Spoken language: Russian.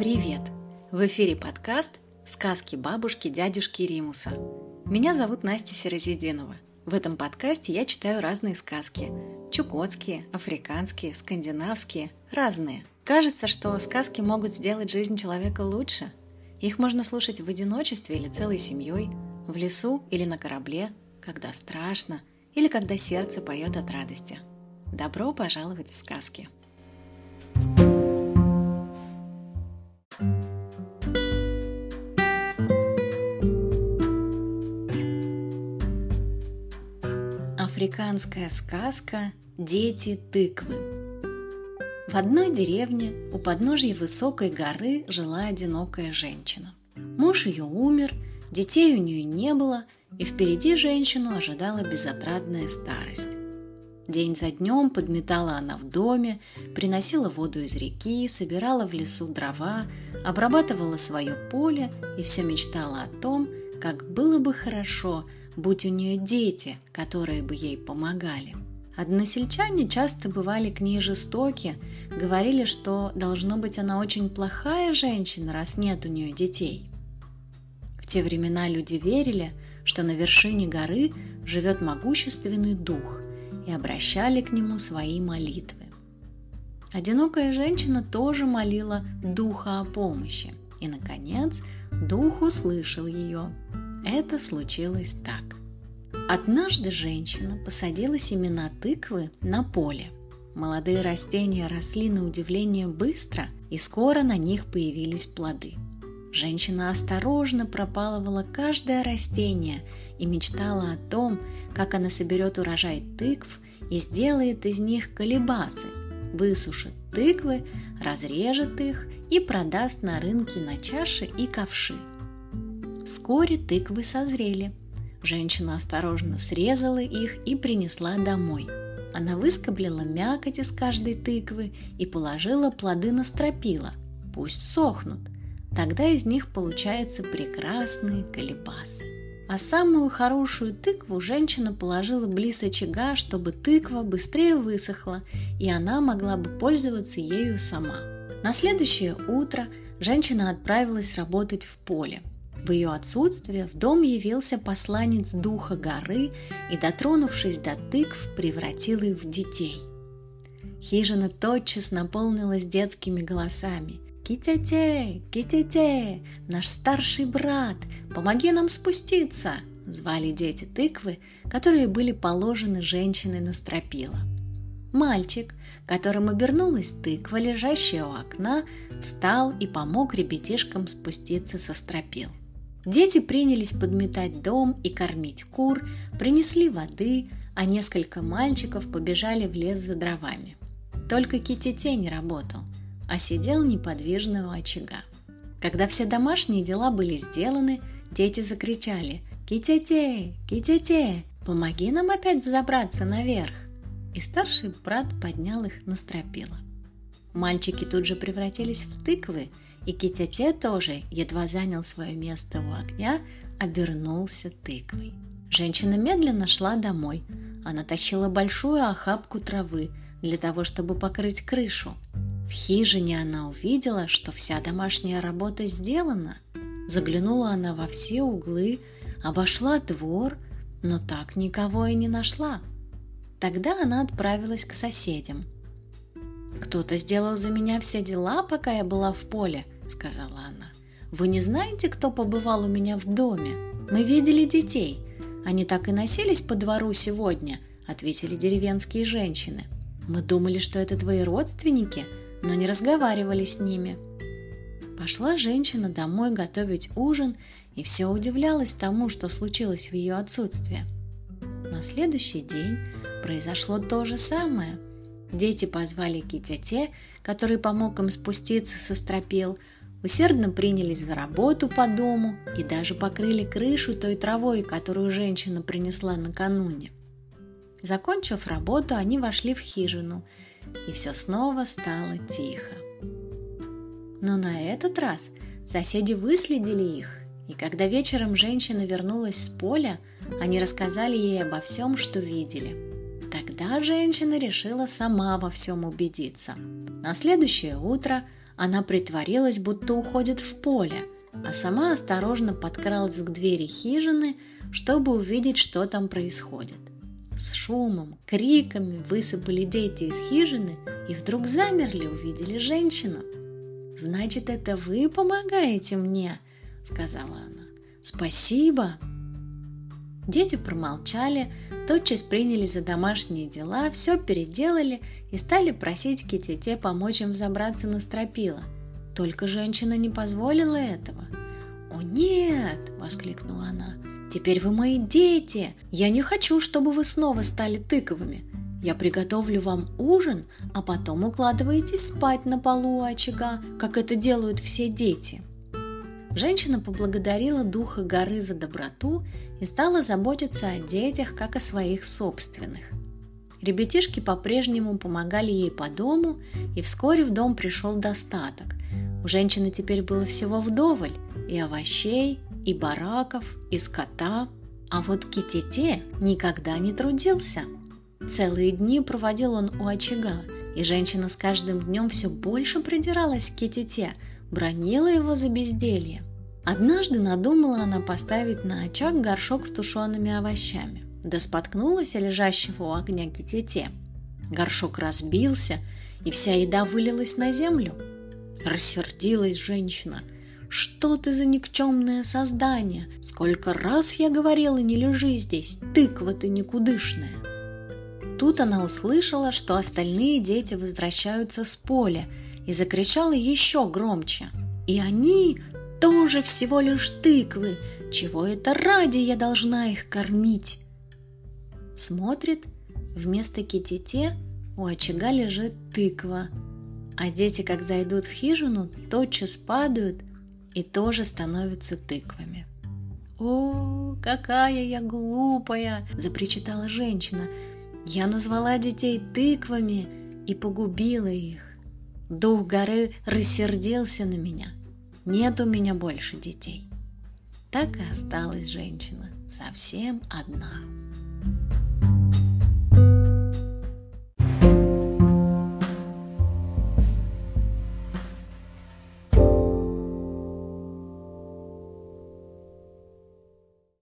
Привет! В эфире подкаст «Сказки бабушки дядюшки Римуса». Меня зовут Настя Серозиденова. В этом подкасте я читаю разные сказки. Чукотские, африканские, скандинавские, разные. Кажется, что сказки могут сделать жизнь человека лучше. Их можно слушать в одиночестве или целой семьей, в лесу или на корабле, когда страшно или когда сердце поет от радости. Добро пожаловать в сказки! Африканская сказка «Дети тыквы». В одной деревне у подножья высокой горы жила одинокая женщина. Муж ее умер, детей у нее не было, и впереди женщину ожидала безотрадная старость. День за днем подметала она в доме, приносила воду из реки, собирала в лесу дрова, обрабатывала свое поле и все мечтала о том, как было бы хорошо – будь у нее дети, которые бы ей помогали. Односельчане часто бывали к ней жестоки, говорили, что должно быть она очень плохая женщина, раз нет у нее детей. В те времена люди верили, что на вершине горы живет могущественный дух и обращали к нему свои молитвы. Одинокая женщина тоже молила духа о помощи, и, наконец, дух услышал ее – это случилось так. Однажды женщина посадила семена тыквы на поле. Молодые растения росли на удивление быстро, и скоро на них появились плоды. Женщина осторожно пропалывала каждое растение и мечтала о том, как она соберет урожай тыкв и сделает из них колебасы, высушит тыквы, разрежет их и продаст на рынке на чаши и ковши – Вскоре тыквы созрели. Женщина осторожно срезала их и принесла домой. Она выскоблила мякоть из каждой тыквы и положила плоды на стропила. Пусть сохнут. Тогда из них получаются прекрасные колебасы. А самую хорошую тыкву женщина положила близ очага, чтобы тыква быстрее высохла, и она могла бы пользоваться ею сама. На следующее утро женщина отправилась работать в поле. В ее отсутствие в дом явился посланец духа горы и, дотронувшись до тыкв, превратил их в детей. Хижина тотчас наполнилась детскими голосами. «Китяте! Китяте! Наш старший брат! Помоги нам спуститься!» Звали дети тыквы, которые были положены женщиной на стропила. Мальчик, которым обернулась тыква, лежащая у окна, встал и помог ребятишкам спуститься со стропил. Дети принялись подметать дом и кормить кур, принесли воды, а несколько мальчиков побежали в лес за дровами. Только Китите не работал, а сидел неподвижно у очага. Когда все домашние дела были сделаны, дети закричали «Китите! Китите! Помоги нам опять взобраться наверх!» И старший брат поднял их на стропила. Мальчики тут же превратились в тыквы – и Китяте тоже, едва занял свое место у огня, обернулся тыквой. Женщина медленно шла домой. Она тащила большую охапку травы для того, чтобы покрыть крышу. В хижине она увидела, что вся домашняя работа сделана. Заглянула она во все углы, обошла двор, но так никого и не нашла. Тогда она отправилась к соседям. «Кто-то сделал за меня все дела, пока я была в поле», — сказала она. «Вы не знаете, кто побывал у меня в доме? Мы видели детей. Они так и носились по двору сегодня», — ответили деревенские женщины. «Мы думали, что это твои родственники, но не разговаривали с ними». Пошла женщина домой готовить ужин и все удивлялась тому, что случилось в ее отсутствие. На следующий день произошло то же самое – Дети позвали Китяте, который помог им спуститься со стропил, усердно принялись за работу по дому и даже покрыли крышу той травой, которую женщина принесла накануне. Закончив работу, они вошли в хижину, и все снова стало тихо. Но на этот раз соседи выследили их, и когда вечером женщина вернулась с поля, они рассказали ей обо всем, что видели – Тогда женщина решила сама во всем убедиться. На следующее утро Она притворилась, будто уходит в поле, а сама осторожно подкралась к двери хижины, чтобы увидеть, что там происходит. С шумом, криками высыпали дети из хижины и вдруг замерли, увидели женщину. «Значит, это вы помогаете мне?» — сказала она. «Спасибо!» Дети промолчали, тотчас принялись за домашние дела, все переделали и стали просить Китите помочь им забраться на стропила. Только женщина не позволила этого. «О нет!» – воскликнула она. «Теперь вы мои дети! Я не хочу, чтобы вы снова стали тыковыми. Я приготовлю вам ужин, а потом укладываетесь спать на полу очага, как это делают все дети». Женщина поблагодарила духа горы за доброту и стала заботиться о детях, как о своих собственных. Ребятишки по-прежнему помогали ей по дому, и вскоре в дом пришел достаток. У женщины теперь было всего вдоволь – и овощей, и бараков, и скота. А вот Китите никогда не трудился. Целые дни проводил он у очага, и женщина с каждым днем все больше придиралась к Китите, бронила его за безделье. Однажды надумала она поставить на очаг горшок с тушеными овощами, да споткнулась о лежащего у огня китете. Горшок разбился, и вся еда вылилась на землю. Рассердилась женщина. «Что ты за никчемное создание? Сколько раз я говорила, не лежи здесь, тыква ты никудышная!» Тут она услышала, что остальные дети возвращаются с поля, и закричала еще громче. И они тоже всего лишь тыквы. Чего это ради я должна их кормить? Смотрит, вместо китите у очага лежит тыква. А дети, как зайдут в хижину, тотчас падают и тоже становятся тыквами. «О, какая я глупая!» – запричитала женщина. «Я назвала детей тыквами и погубила их. Дух горы рассердился на меня – нет у меня больше детей. Так и осталась женщина совсем одна.